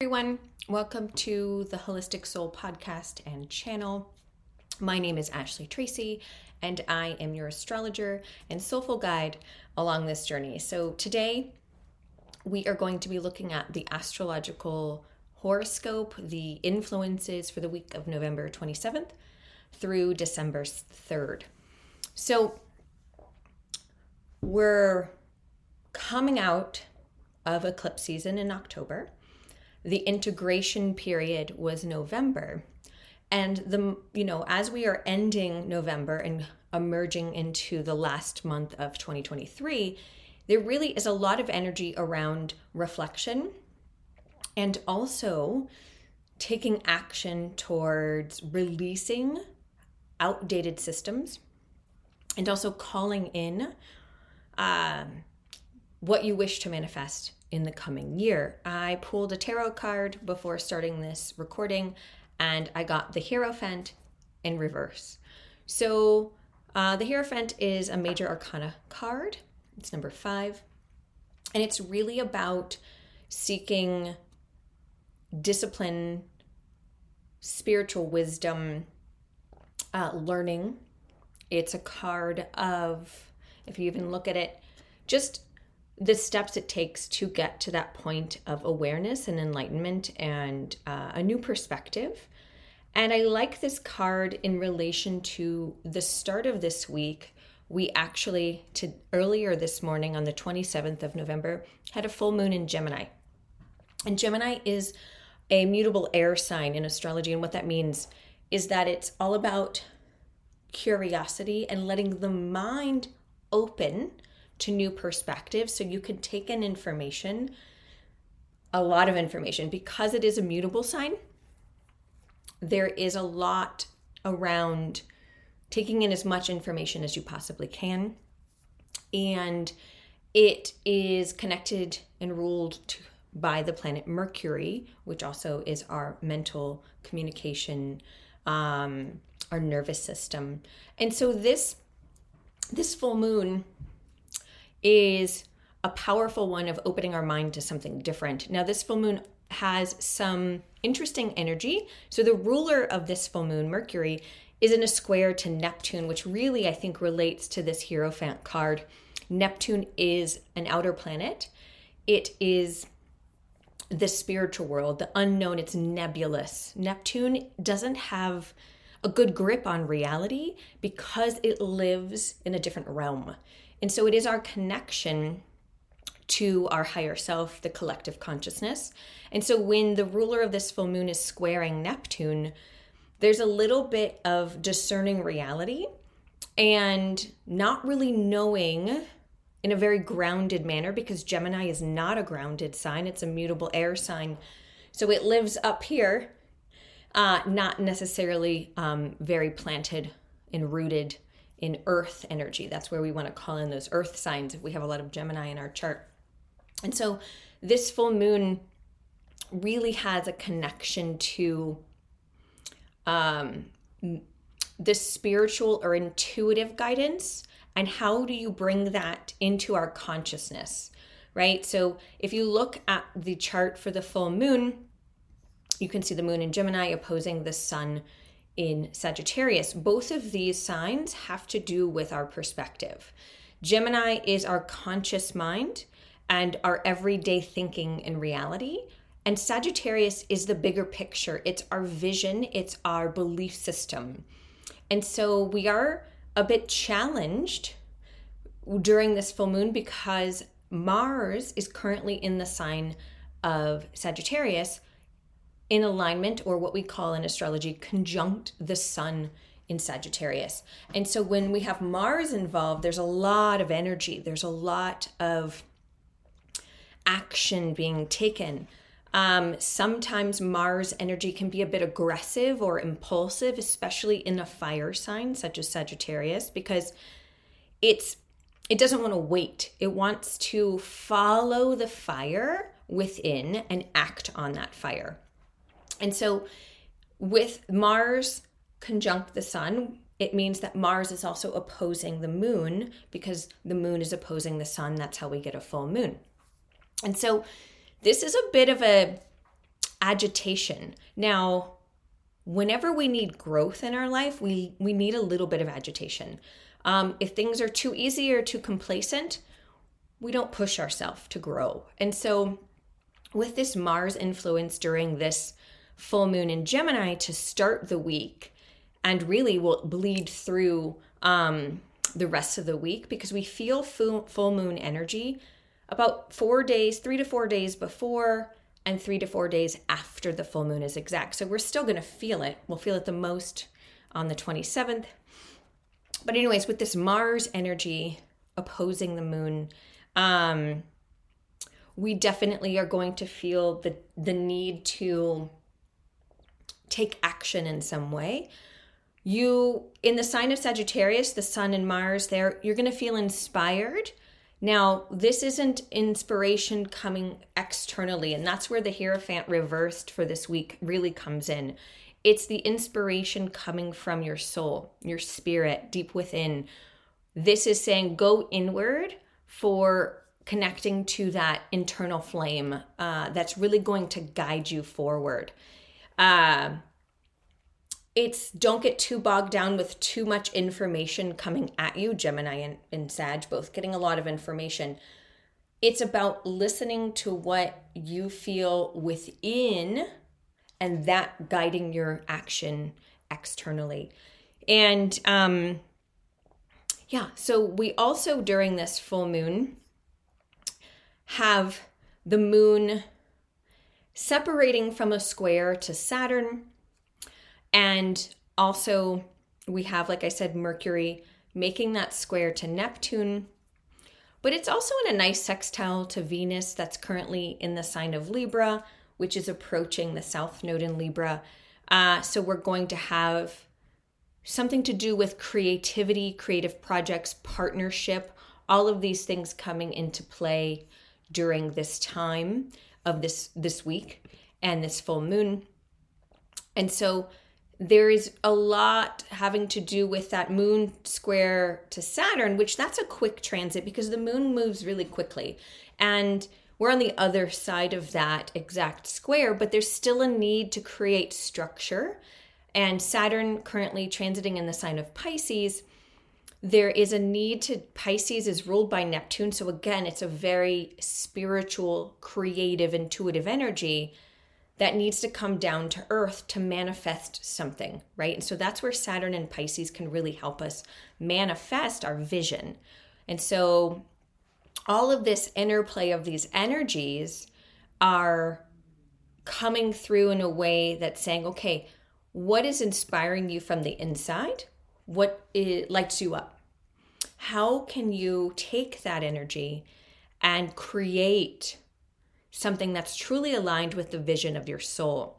everyone. Welcome to the Holistic Soul podcast and channel. My name is Ashley Tracey, and I am your astrologer and soulful guide along this journey. So, today we are going to be looking at the astrological horoscope, the influences for the week of November 27th through December 3rd. So, we're coming out of eclipse season in October the integration period was November. And the you know, as we are ending November and emerging into the last month of 2023, there really is a lot of energy around reflection and also taking action towards releasing outdated systems and also calling in um, what you wish to manifest in the coming year. I pulled a tarot card before starting this recording and I got the Hierophant in reverse. So, uh, the Hierophant is a major arcana card, it's number five, and it's really about seeking discipline, spiritual wisdom, uh, learning. It's a card of, if you even look at it, just the steps it takes to get to that point of awareness and enlightenment and uh, a new perspective. And I like this card in relation to the start of this week. We actually, to earlier this morning on the 27th of November, had a full moon in Gemini. And Gemini is a mutable air sign in astrology. And what that means is that it's all about curiosity and letting the mind open to new perspectives so you can take in information, a lot of information, because it is a mutable sign. There is a lot around taking in as much information as you possibly can. And it is connected and ruled to, by the planet Mercury, which also is our mental communication, um, our nervous system. And so this this full moon is a powerful one of opening our mind to something different. Now, this full moon has some interesting energy. So, the ruler of this full moon, Mercury, is in a square to Neptune, which really I think relates to this Hierophant card. Neptune is an outer planet, it is the spiritual world, the unknown, it's nebulous. Neptune doesn't have a good grip on reality because it lives in a different realm. And so it is our connection to our higher self, the collective consciousness. And so when the ruler of this full moon is squaring Neptune, there's a little bit of discerning reality and not really knowing in a very grounded manner because Gemini is not a grounded sign, it's a mutable air sign. So it lives up here, uh, not necessarily um, very planted and rooted in earth energy. That's where we want to call in those earth signs if we have a lot of Gemini in our chart. And so this full moon really has a connection to um, the spiritual or intuitive guidance and how do you bring that into our consciousness, right? So if you look at the chart for the full moon, you can see the moon in Gemini opposing the sun in Sagittarius. Both of these signs have to do with our perspective. Gemini is our conscious mind and our everyday thinking and reality. And Sagittarius is the bigger picture. It's our vision, it's our belief system. And so we are a bit challenged during this full moon because Mars is currently in the sign of Sagittarius, in alignment, or what we call in astrology, conjunct the sun in Sagittarius. And so when we have Mars involved, there's a lot of energy, there's a lot of action being taken. Um, sometimes Mars energy can be a bit aggressive or impulsive, especially in a fire sign such as Sagittarius, because it's it doesn't want to wait. It wants to follow the fire within and act on that fire. And so with Mars conjunct the sun, it means that Mars is also opposing the moon because the moon is opposing the sun. That's how we get a full moon. And so this is a bit of a agitation. Now, whenever we need growth in our life, we, we need a little bit of agitation. Um, if things are too easy or too complacent, we don't push ourselves to grow. And so, with this Mars influence during this full moon in Gemini to start the week, and really will bleed through um, the rest of the week because we feel full, full moon energy about four days, three to four days before, and three to four days after the full moon is exact. So we're still going to feel it. We'll feel it the most on the 27th. But, anyways, with this Mars energy opposing the moon, um, we definitely are going to feel the the need to take action in some way you in the sign of Sagittarius, the sun and Mars there, you're going to feel inspired. Now, this isn't inspiration coming externally, and that's where the Hierophant reversed for this week really comes in. It's the inspiration coming from your soul, your spirit, deep within. This is saying go inward for connecting to that internal flame uh, that's really going to guide you forward. Uh, it's don't get too bogged down with too much information coming at you gemini and, and sag both getting a lot of information. It's about listening to what you feel within and that guiding your action externally. And um yeah so we also during this full moon have the moon separating from a square to saturn and also, we have, like I said, Mercury making that square to Neptune. But it's also in a nice sextile to Venus that's currently in the sign of Libra, which is approaching the South Node in Libra. Uh, so we're going to have something to do with creativity, creative projects, partnership, all of these things coming into play during this time of this this week and this full moon. And so there is a lot having to do with that moon square to Saturn, which that's a quick transit because the moon moves really quickly. And we're on the other side of that exact square, but there's still a need to create structure. And Saturn currently transiting in the sign of Pisces, there is a need to Pisces is ruled by Neptune. So again, it's a very spiritual, creative, intuitive energy that needs to come down to earth to manifest something, right? And so that's where Saturn and Pisces can really help us manifest our vision. And so all of this interplay of these energies are coming through in a way that's saying, okay, what is inspiring you from the inside? What it lights you up? How can you take that energy and create something that's truly aligned with the vision of your soul.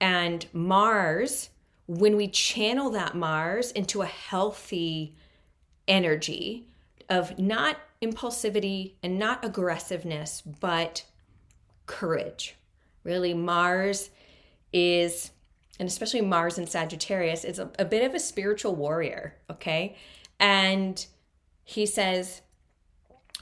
And Mars, when we channel that Mars into a healthy energy of not impulsivity and not aggressiveness, but courage. Really, Mars is, and especially Mars in Sagittarius, is a, a bit of a spiritual warrior, okay? And he says,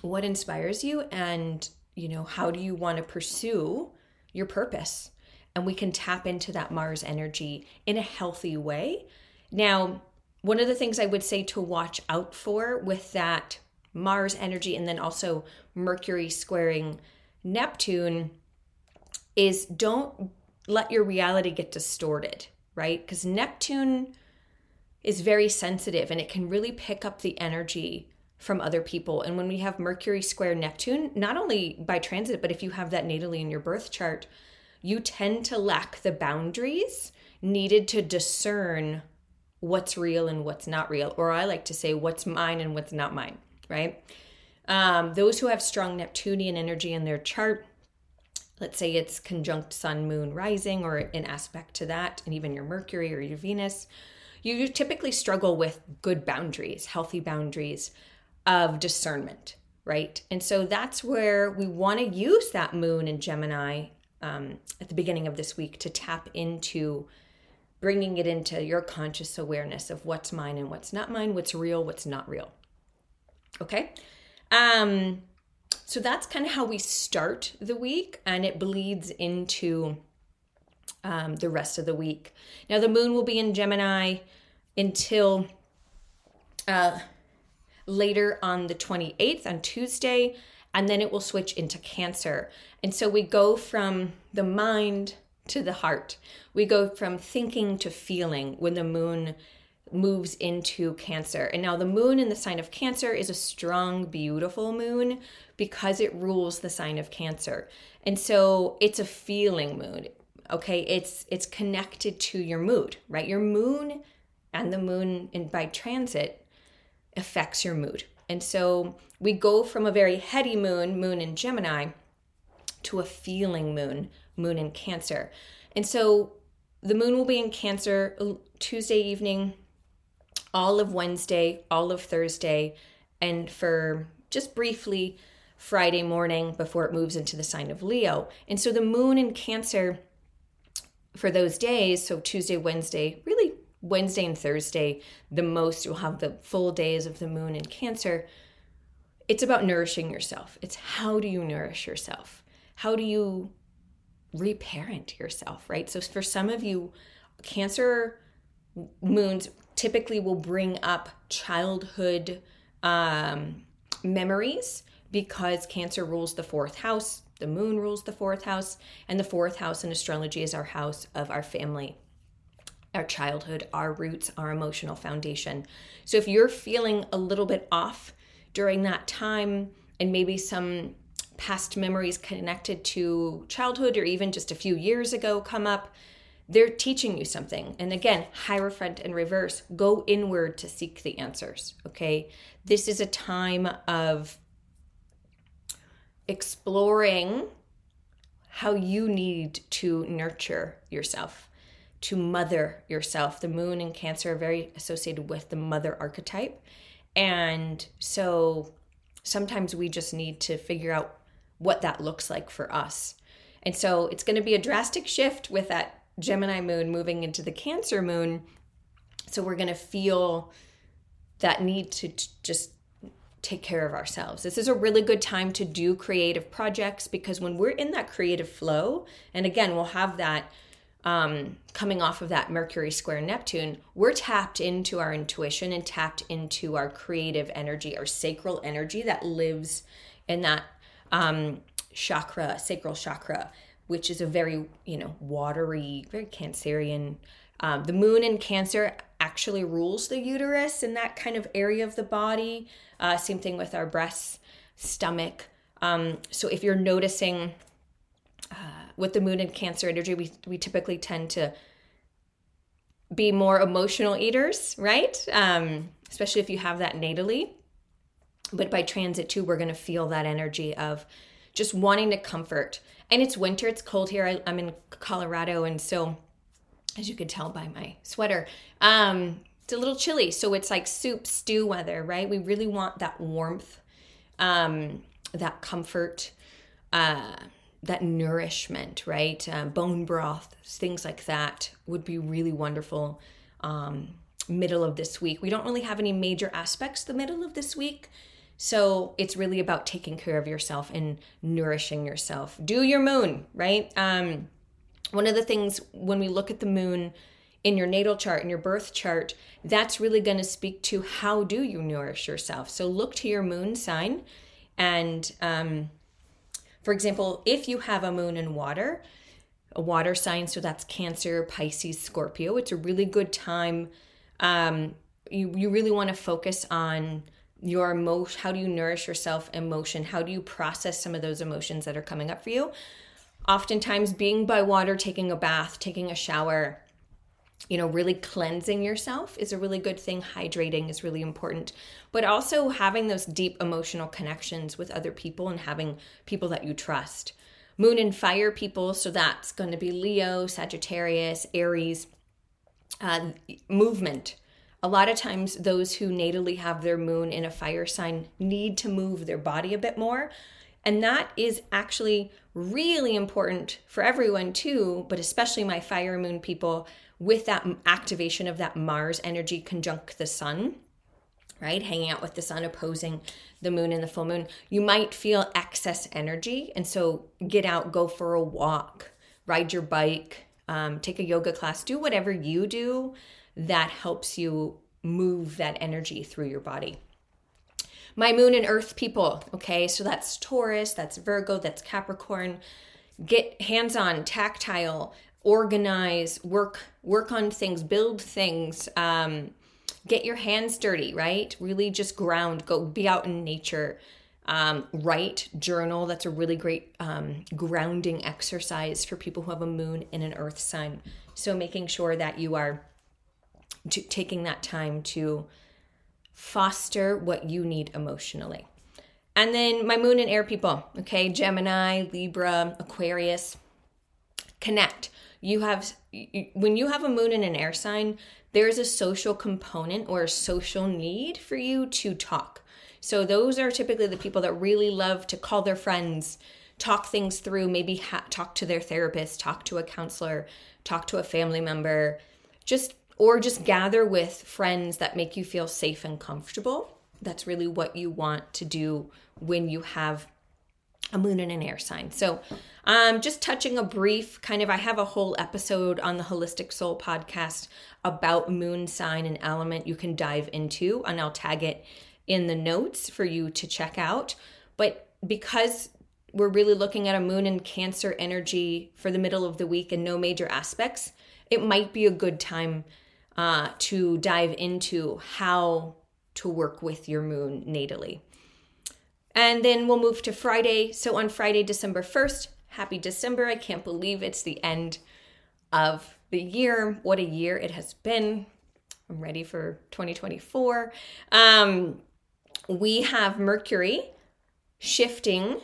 What inspires you? And you know, how do you want to pursue your purpose? And we can tap into that Mars energy in a healthy way. Now, one of the things I would say to watch out for with that Mars energy and then also Mercury squaring Neptune is don't let your reality get distorted, right? Because Neptune is very sensitive and it can really pick up the energy from other people. And when we have Mercury square Neptune, not only by transit, but if you have that natally in your birth chart, you tend to lack the boundaries needed to discern what's real and what's not real. Or I like to say what's mine and what's not mine, right? Um, those who have strong Neptunian energy in their chart, let's say it's conjunct Sun, Moon, Rising, or in aspect to that, and even your Mercury or your Venus, you typically struggle with good boundaries, healthy boundaries, of discernment, right? And so that's where we want to use that moon in Gemini um, at the beginning of this week to tap into bringing it into your conscious awareness of what's mine and what's not mine, what's real, what's not real. Okay? Um, so that's kind of how we start the week, and it bleeds into um, the rest of the week. Now, the moon will be in Gemini until uh, later on the 28th, on Tuesday, and then it will switch into Cancer. And so we go from the mind to the heart. We go from thinking to feeling when the moon moves into Cancer. And now the moon in the sign of Cancer is a strong, beautiful moon because it rules the sign of Cancer. And so it's a feeling moon. Okay, it's it's connected to your mood, right? Your moon and the moon in by transit affects your mood. And so we go from a very heady moon, moon in Gemini, to a feeling moon, moon in Cancer. And so the moon will be in Cancer uh, Tuesday evening, all of Wednesday, all of Thursday, and for just briefly Friday morning before it moves into the sign of Leo. And so the moon in Cancer for those days, so Tuesday, Wednesday, really Wednesday and Thursday, the most you'll have the full days of the moon in Cancer. It's about nourishing yourself. It's how do you nourish yourself? How do you reparent yourself, right? So for some of you, Cancer moons typically will bring up childhood um, memories because Cancer rules the fourth house, the moon rules the fourth house, and the fourth house in astrology is our house of our family our childhood, our roots, our emotional foundation. So if you're feeling a little bit off during that time and maybe some past memories connected to childhood or even just a few years ago come up, they're teaching you something. And again, Hierophant and reverse, go inward to seek the answers. Okay. This is a time of exploring how you need to nurture yourself to mother yourself. The moon and Cancer are very associated with the mother archetype. And so sometimes we just need to figure out what that looks like for us. And so it's going to be a drastic shift with that Gemini moon moving into the Cancer moon. So we're going to feel that need to t- just take care of ourselves. This is a really good time to do creative projects because when we're in that creative flow, and again, we'll have that um, coming off of that Mercury square Neptune, we're tapped into our intuition and tapped into our creative energy, our sacral energy that lives in that um, chakra, sacral chakra, which is a very, you know, watery, very Cancerian. Um, the moon in Cancer actually rules the uterus in that kind of area of the body. Uh, same thing with our breasts, stomach. Um, so if you're noticing, uh, with the moon in cancer energy we, we typically tend to be more emotional eaters right um, especially if you have that natally but by transit too we're going to feel that energy of just wanting to comfort and it's winter it's cold here I, am in colorado and so as you can tell by my sweater um, it's a little chilly so it's like soup stew weather right we really want that warmth um, that comfort uh, that nourishment, right? Uh, bone broth, things like that would be really wonderful. Um, middle of this week. We don't really have any major aspects the middle of this week. So it's really about taking care of yourself and nourishing yourself. Do your moon, right? Um, one of the things when we look at the moon in your natal chart, in your birth chart, that's really going to speak to how do you nourish yourself. So look to your moon sign and um, for example, if you have a moon in water, a water sign, so that's Cancer, Pisces, Scorpio, it's a really good time. Um, you, you really want to focus on your emotion. How do you nourish yourself emotion? How do you process some of those emotions that are coming up for you? Oftentimes, being by water, taking a bath, taking a shower, you know, really cleansing yourself is a really good thing. Hydrating is really important, but also having those deep emotional connections with other people and having people that you trust. Moon and fire people, so that's going to be Leo, Sagittarius, Aries. Uh, movement. A lot of times, those who natally have their moon in a fire sign need to move their body a bit more. And that is actually really important for everyone too, but especially my fire moon people with that activation of that Mars energy conjunct the sun, right? Hanging out with the sun, opposing the moon and the full moon, you might feel excess energy. And so get out, go for a walk, ride your bike, um, take a yoga class, do whatever you do that helps you move that energy through your body. My moon and earth people, okay, so that's Taurus, that's Virgo, that's Capricorn. Get hands on, tactile, organize, work work on things, build things. Um, get your hands dirty, right? Really just ground, go be out in nature. Um, write, journal. That's a really great um, grounding exercise for people who have a moon in an earth sign. So making sure that you are to, taking that time to foster what you need emotionally. And then my moon and air people, okay, Gemini, Libra, Aquarius, connect. You have, when you have a moon in an air sign, there's a social component or a social need for you to talk. So those are typically the people that really love to call their friends, talk things through, maybe ha- talk to their therapist, talk to a counselor, talk to a family member, just or just gather with friends that make you feel safe and comfortable. That's really what you want to do when you have a moon and an air sign. So, um, just touching a brief kind of, I have a whole episode on the Holistic Soul podcast about moon sign and element you can dive into, and I'll tag it in the notes for you to check out. But because we're really looking at a moon and cancer energy for the middle of the week and no major aspects, it might be a good time uh, to dive into how to work with your moon natally. And then we'll move to Friday. So on Friday, December 1st, happy December. I can't believe it's the end of the year. What a year it has been. I'm ready for 2024. Um, we have Mercury shifting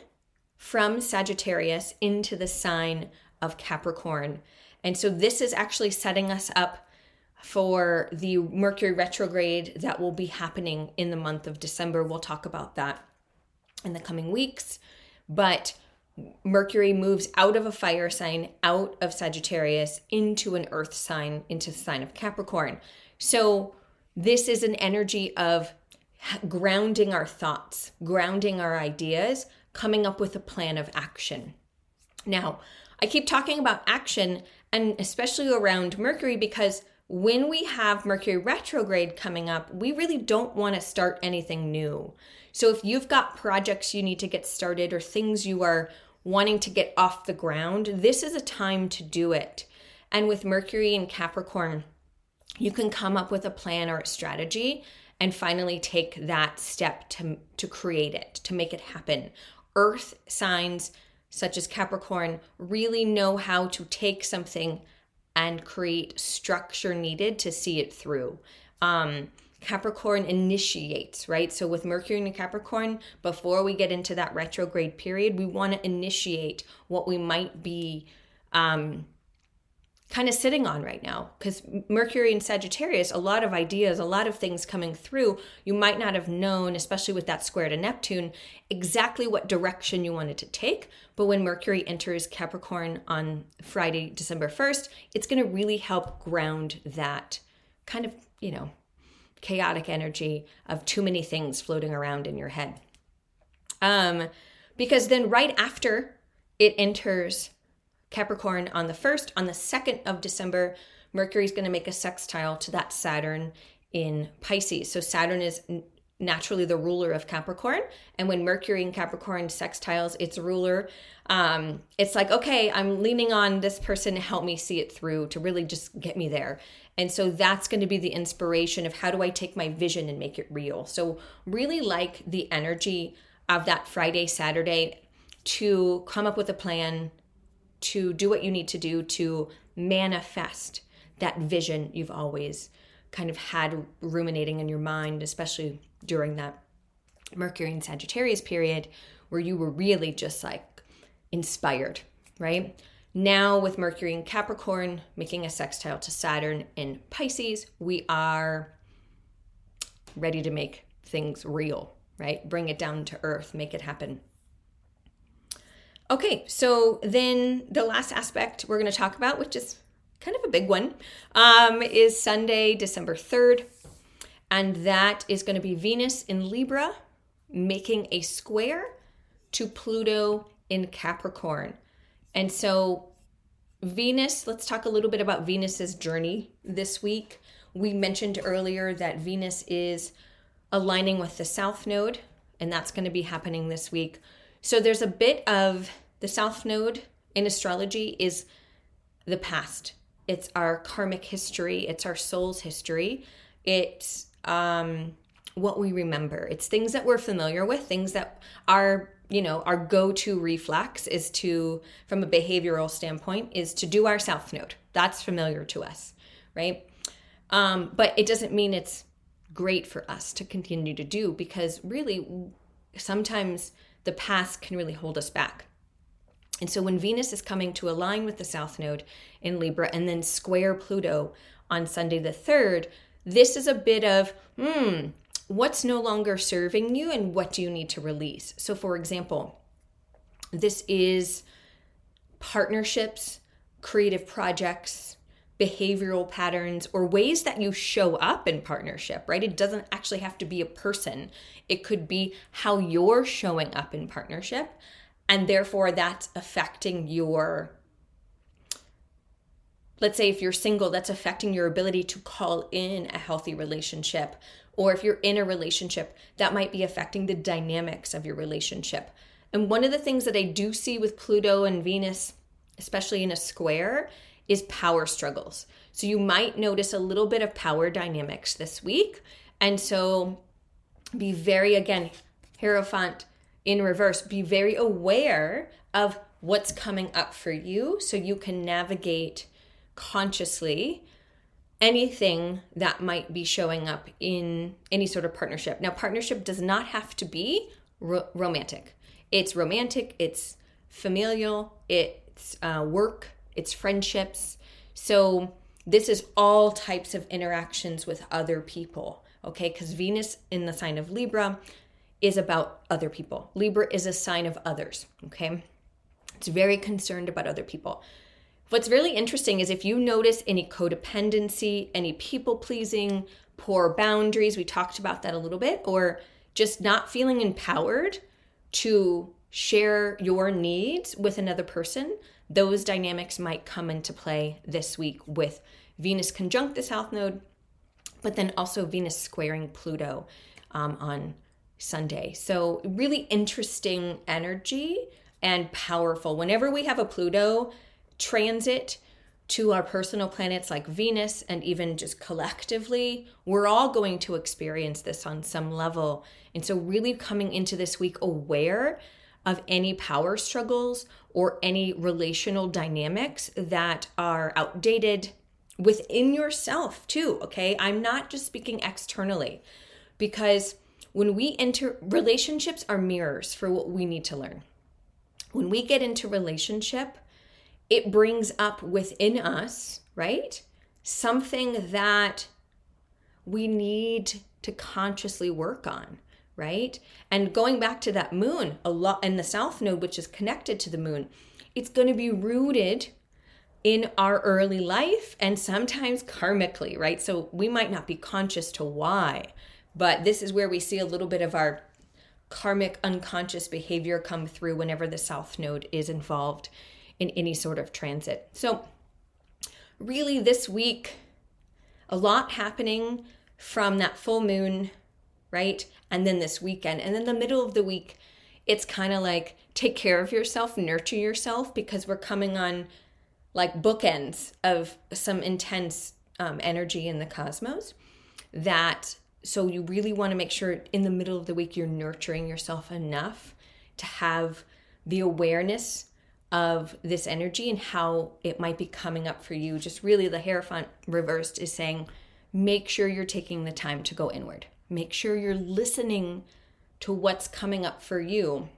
from Sagittarius into the sign of Capricorn. And so this is actually setting us up for the Mercury retrograde that will be happening in the month of December. We'll talk about that in the coming weeks. But Mercury moves out of a fire sign, out of Sagittarius, into an earth sign, into the sign of Capricorn. So, this is an energy of grounding our thoughts, grounding our ideas, coming up with a plan of action. Now, I keep talking about action and especially around Mercury because when we have Mercury retrograde coming up, we really don't want to start anything new. So if you've got projects you need to get started or things you are wanting to get off the ground, this is a time to do it. And with Mercury and Capricorn, you can come up with a plan or a strategy and finally take that step to, to create it, to make it happen. Earth signs such as Capricorn really know how to take something and create structure needed to see it through. Um, Capricorn initiates, right? So with Mercury and Capricorn, before we get into that retrograde period, we want to initiate what we might be um, kind of sitting on right now because Mercury and Sagittarius, a lot of ideas, a lot of things coming through. You might not have known, especially with that square to Neptune, exactly what direction you wanted to take. But when Mercury enters Capricorn on Friday, December 1st, it's going to really help ground that kind of, you know, chaotic energy of too many things floating around in your head. Um, because then right after it enters Capricorn on the 1st. On the 2nd of December, Mercury is going to make a sextile to that Saturn in Pisces. So Saturn is naturally the ruler of Capricorn. And when Mercury in Capricorn sextiles its ruler, um, it's like, okay, I'm leaning on this person to help me see it through, to really just get me there. And so that's going to be the inspiration of how do I take my vision and make it real. So, really like the energy of that Friday, Saturday to come up with a plan, to do what you need to do to manifest that vision you've always kind of had ruminating in your mind, especially during that Mercury and Sagittarius period where you were really just like inspired, right? Now, with Mercury in Capricorn making a sextile to Saturn in Pisces, we are ready to make things real, right? Bring it down to earth, make it happen. Okay, so then the last aspect we're going to talk about, which is kind of a big one, um, is Sunday, December 3rd. And that is going to be Venus in Libra making a square to Pluto in Capricorn. And so Venus, let's talk a little bit about Venus's journey this week. We mentioned earlier that Venus is aligning with the South Node, and that's going to be happening this week. So there's a bit of the South Node in astrology is the past. It's our karmic history, it's our soul's history. It's um what we remember. It's things that we're familiar with, things that are, you know, our go-to reflex is to from a behavioral standpoint is to do our south node. That's familiar to us, right? Um, but it doesn't mean it's great for us to continue to do because really sometimes the past can really hold us back. And so when Venus is coming to align with the South Node in Libra and then square Pluto on Sunday the 3rd, this is a bit of, hmm, what's no longer serving you and what do you need to release? So, for example, this is partnerships, creative projects, behavioral patterns, or ways that you show up in partnership, right? It doesn't actually have to be a person, it could be how you're showing up in partnership. And therefore, that's affecting your let's say if you're single, that's affecting your ability to call in a healthy relationship. Or if you're in a relationship, that might be affecting the dynamics of your relationship. And one of the things that I do see with Pluto and Venus, especially in a square, is power struggles. So you might notice a little bit of power dynamics this week. And so be very, again, Hierophant in reverse, be very aware of what's coming up for you so you can navigate consciously anything that might be showing up in any sort of partnership. Now, partnership does not have to be ro- romantic. It's romantic, it's familial, it's uh, work, it's friendships. So, this is all types of interactions with other people, okay? Because Venus in the sign of Libra is about other people. Libra is a sign of others, okay? It's very concerned about other people. What's really interesting is if you notice any codependency, any people pleasing, poor boundaries, we talked about that a little bit, or just not feeling empowered to share your needs with another person, those dynamics might come into play this week with Venus conjunct the South Node, but then also Venus squaring Pluto um, on Sunday. So, really interesting energy and powerful. Whenever we have a Pluto, transit to our personal planets like Venus and even just collectively, we're all going to experience this on some level. And so, really coming into this week aware of any power struggles or any relational dynamics that are outdated within yourself, too. Okay. I'm not just speaking externally because when we enter relationships are mirrors for what we need to learn. When we get into relationship, it brings up within us, right? Something that we need to consciously work on, right? And going back to that moon, a lot in the south node, which is connected to the moon, it's going to be rooted in our early life and sometimes karmically, right? So we might not be conscious to why, but this is where we see a little bit of our karmic unconscious behavior come through whenever the south node is involved in any sort of transit. So, really, this week, a lot happening from that full moon, right? And then this weekend. And then the middle of the week, it's kind of like take care of yourself, nurture yourself, because we're coming on like bookends of some intense um, energy in the cosmos that so you really want to make sure in the middle of the week you're nurturing yourself enough to have the awareness of this energy and how it might be coming up for you. Just really, the hair Hierophant reversed is saying, make sure you're taking the time to go inward. Make sure you're listening to what's coming up for you.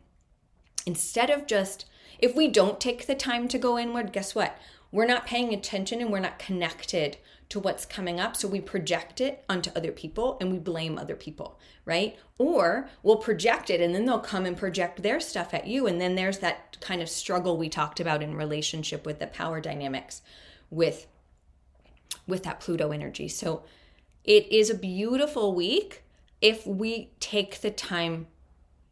Instead of just, if we don't take the time to go inward, guess what? We're not paying attention and we're not connected to what's coming up. So we project it onto other people and we blame other people, right? Or we'll project it and then they'll come and project their stuff at you. And then there's that kind of struggle we talked about in relationship with the power dynamics with with that Pluto energy. So it is a beautiful week if we take the time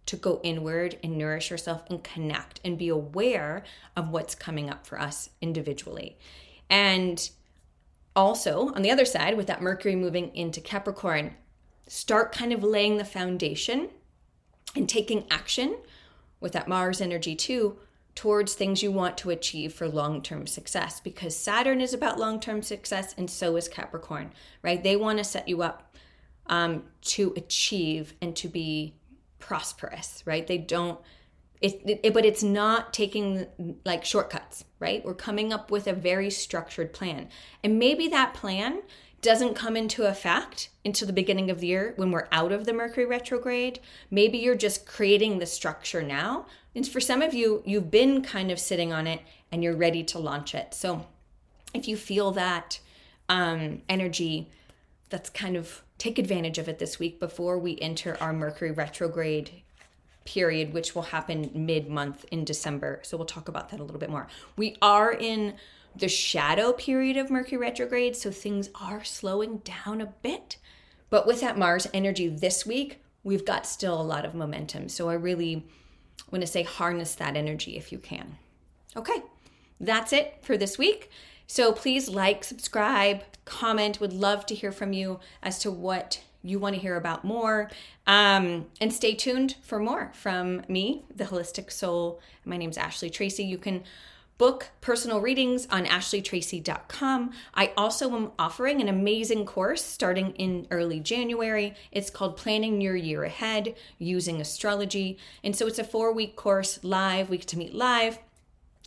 to go inward and nourish yourself and connect and be aware of what's coming up for us individually. And also, on the other side, with that Mercury moving into Capricorn, start kind of laying the foundation and taking action with that Mars energy too towards things you want to achieve for long term success because Saturn is about long term success and so is Capricorn, right? They want to set you up um, to achieve and to be prosperous, right? They don't. It, it, but it's not taking like shortcuts, right? We're coming up with a very structured plan. And maybe that plan doesn't come into effect until the beginning of the year when we're out of the Mercury retrograde. Maybe you're just creating the structure now. And for some of you, you've been kind of sitting on it and you're ready to launch it. So if you feel that um, energy, that's kind of take advantage of it this week before we enter our Mercury retrograde period, which will happen mid month in December. So we'll talk about that a little bit more. We are in the shadow period of Mercury retrograde, so things are slowing down a bit. But with that Mars energy this week, we've got still a lot of momentum. So I really want to say harness that energy if you can. Okay, that's it for this week. So please like, subscribe, comment. Would love to hear from you as to what you want to hear about more. Um, and stay tuned for more from me, the Holistic Soul. My name is Ashley Tracey. You can book personal readings on ashleytracey.com. I also am offering an amazing course starting in early January. It's called Planning Your Year Ahead Using Astrology. And so it's a four week course live. We get to meet live.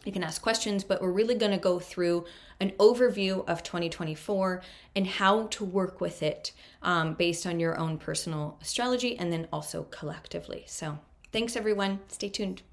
You can ask questions, but we're really going to go through an overview of 2024 and how to work with it um, based on your own personal astrology and then also collectively. So, thanks everyone. Stay tuned.